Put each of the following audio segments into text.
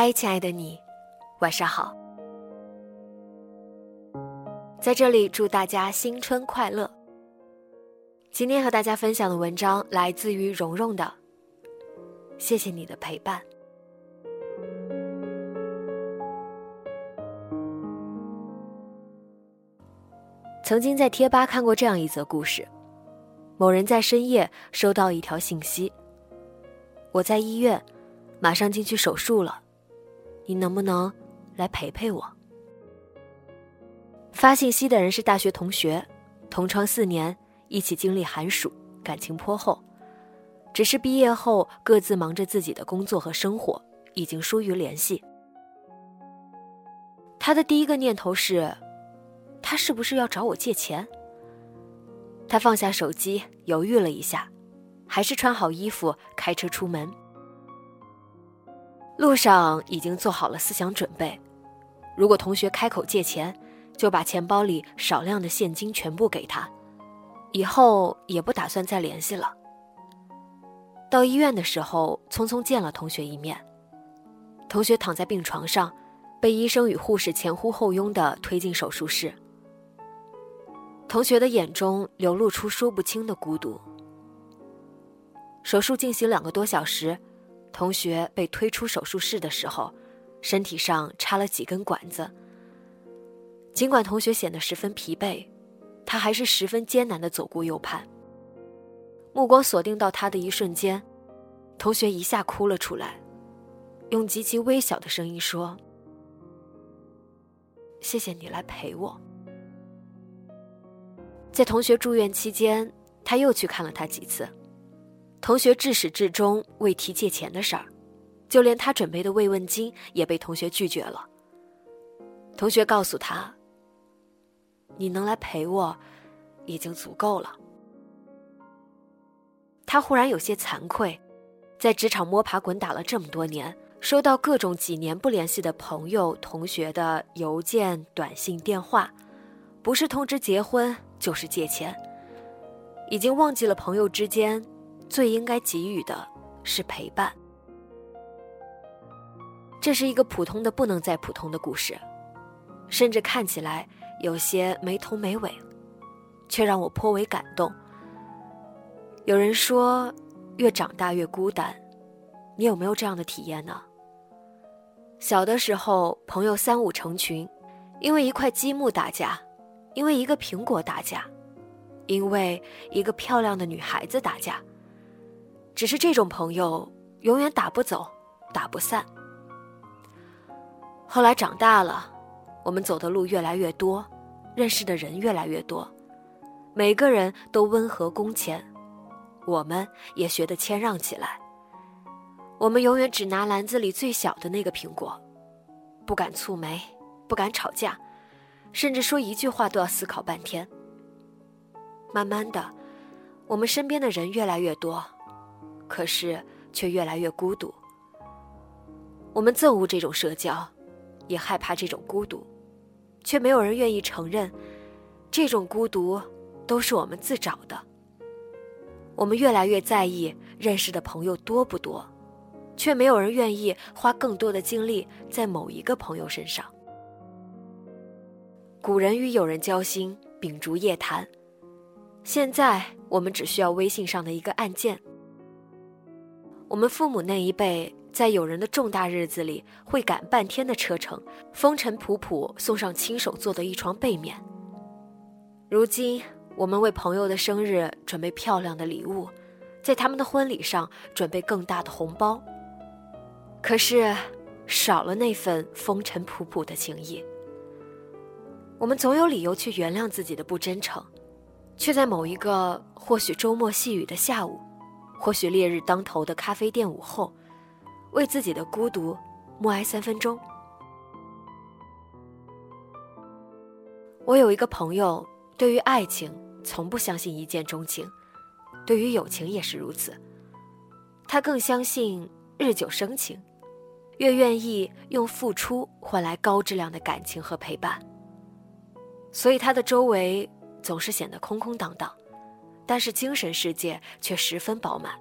嗨，亲爱的你，晚上好。在这里祝大家新春快乐。今天和大家分享的文章来自于蓉蓉的，谢谢你的陪伴。曾经在贴吧看过这样一则故事：某人在深夜收到一条信息，我在医院，马上进去手术了。你能不能来陪陪我？发信息的人是大学同学，同窗四年，一起经历寒暑，感情颇厚。只是毕业后各自忙着自己的工作和生活，已经疏于联系。他的第一个念头是，他是不是要找我借钱？他放下手机，犹豫了一下，还是穿好衣服开车出门。路上已经做好了思想准备，如果同学开口借钱，就把钱包里少量的现金全部给他，以后也不打算再联系了。到医院的时候，匆匆见了同学一面。同学躺在病床上，被医生与护士前呼后拥地推进手术室。同学的眼中流露出说不清的孤独。手术进行两个多小时。同学被推出手术室的时候，身体上插了几根管子。尽管同学显得十分疲惫，他还是十分艰难地左顾右盼。目光锁定到他的一瞬间，同学一下哭了出来，用极其微小的声音说：“谢谢你来陪我。”在同学住院期间，他又去看了他几次。同学至始至终未提借钱的事儿，就连他准备的慰问金也被同学拒绝了。同学告诉他：“你能来陪我，已经足够了。”他忽然有些惭愧，在职场摸爬滚打了这么多年，收到各种几年不联系的朋友、同学的邮件、短信、电话，不是通知结婚，就是借钱，已经忘记了朋友之间。最应该给予的是陪伴。这是一个普通的不能再普通的故事，甚至看起来有些没头没尾，却让我颇为感动。有人说，越长大越孤单，你有没有这样的体验呢？小的时候，朋友三五成群，因为一块积木打架，因为一个苹果打架，因为一个漂亮的女孩子打架。只是这种朋友永远打不走，打不散。后来长大了，我们走的路越来越多，认识的人越来越多，每个人都温和恭谦，我们也学得谦让起来。我们永远只拿篮子里最小的那个苹果，不敢蹙眉，不敢吵架，甚至说一句话都要思考半天。慢慢的，我们身边的人越来越多。可是，却越来越孤独。我们憎恶这种社交，也害怕这种孤独，却没有人愿意承认，这种孤独都是我们自找的。我们越来越在意认识的朋友多不多，却没有人愿意花更多的精力在某一个朋友身上。古人与友人交心，秉烛夜谈，现在我们只需要微信上的一个按键。我们父母那一辈在有人的重大日子里会赶半天的车程，风尘仆仆送上亲手做的一床被面。如今，我们为朋友的生日准备漂亮的礼物，在他们的婚礼上准备更大的红包。可是，少了那份风尘仆仆的情谊。我们总有理由去原谅自己的不真诚，却在某一个或许周末细雨的下午，或许烈日当头的咖啡店午后，为自己的孤独默哀三分钟。我有一个朋友，对于爱情从不相信一见钟情，对于友情也是如此。他更相信日久生情，越愿意用付出换来高质量的感情和陪伴。所以他的周围总是显得空空荡荡，但是精神世界却十分饱满。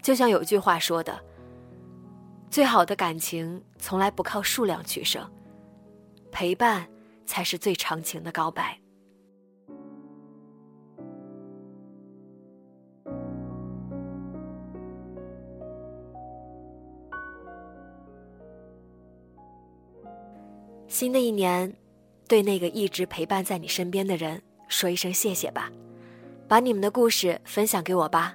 就像有句话说的：“最好的感情从来不靠数量取胜，陪伴才是最长情的告白。”新的一年。对那个一直陪伴在你身边的人说一声谢谢吧，把你们的故事分享给我吧。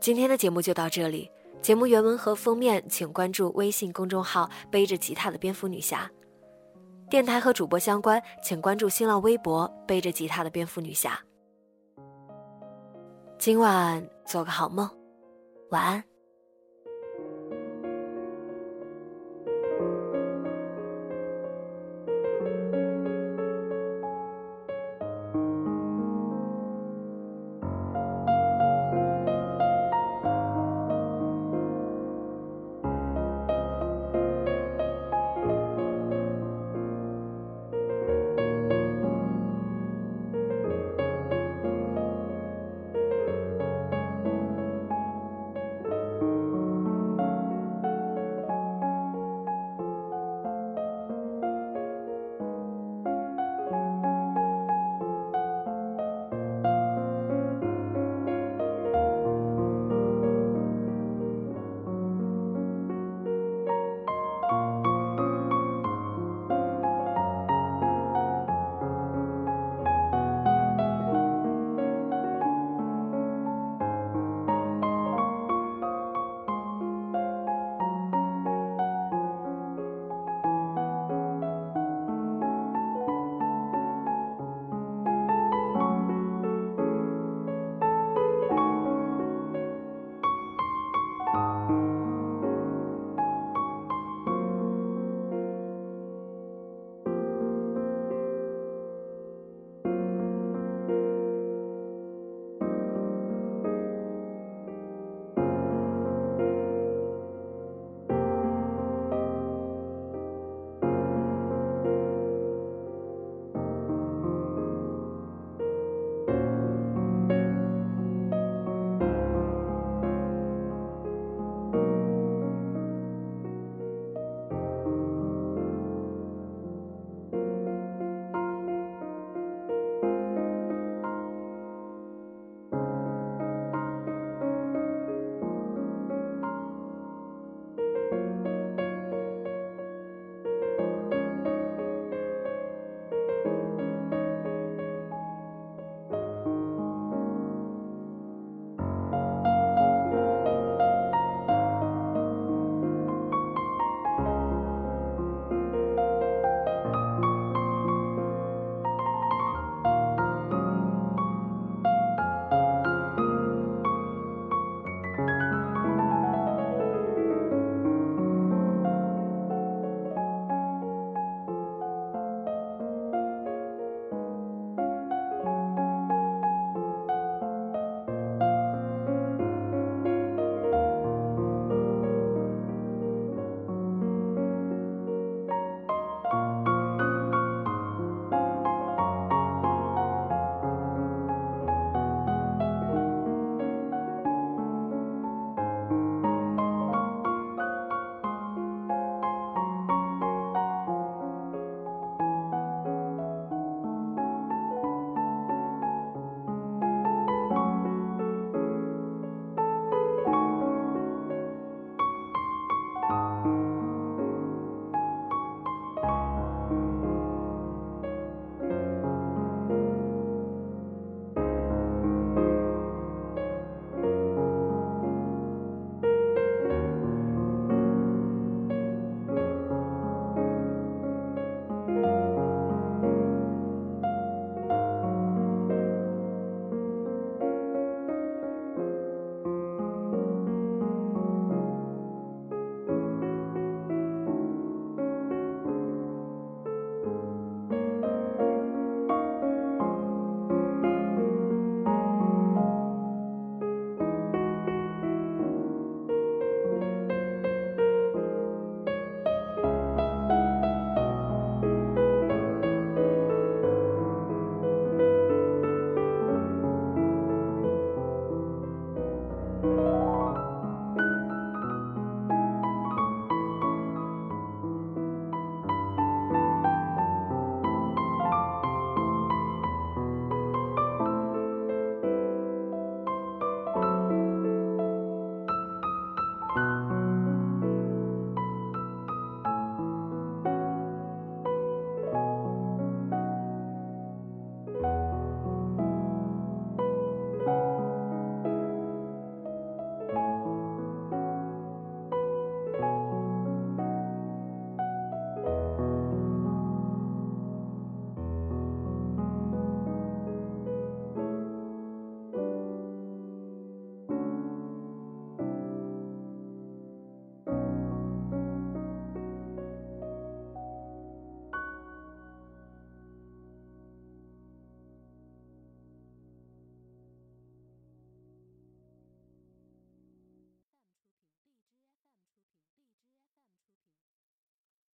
今天的节目就到这里，节目原文和封面请关注微信公众号“背着吉他的蝙蝠女侠”，电台和主播相关请关注新浪微博“背着吉他的蝙蝠女侠”。今晚做个好梦，晚安。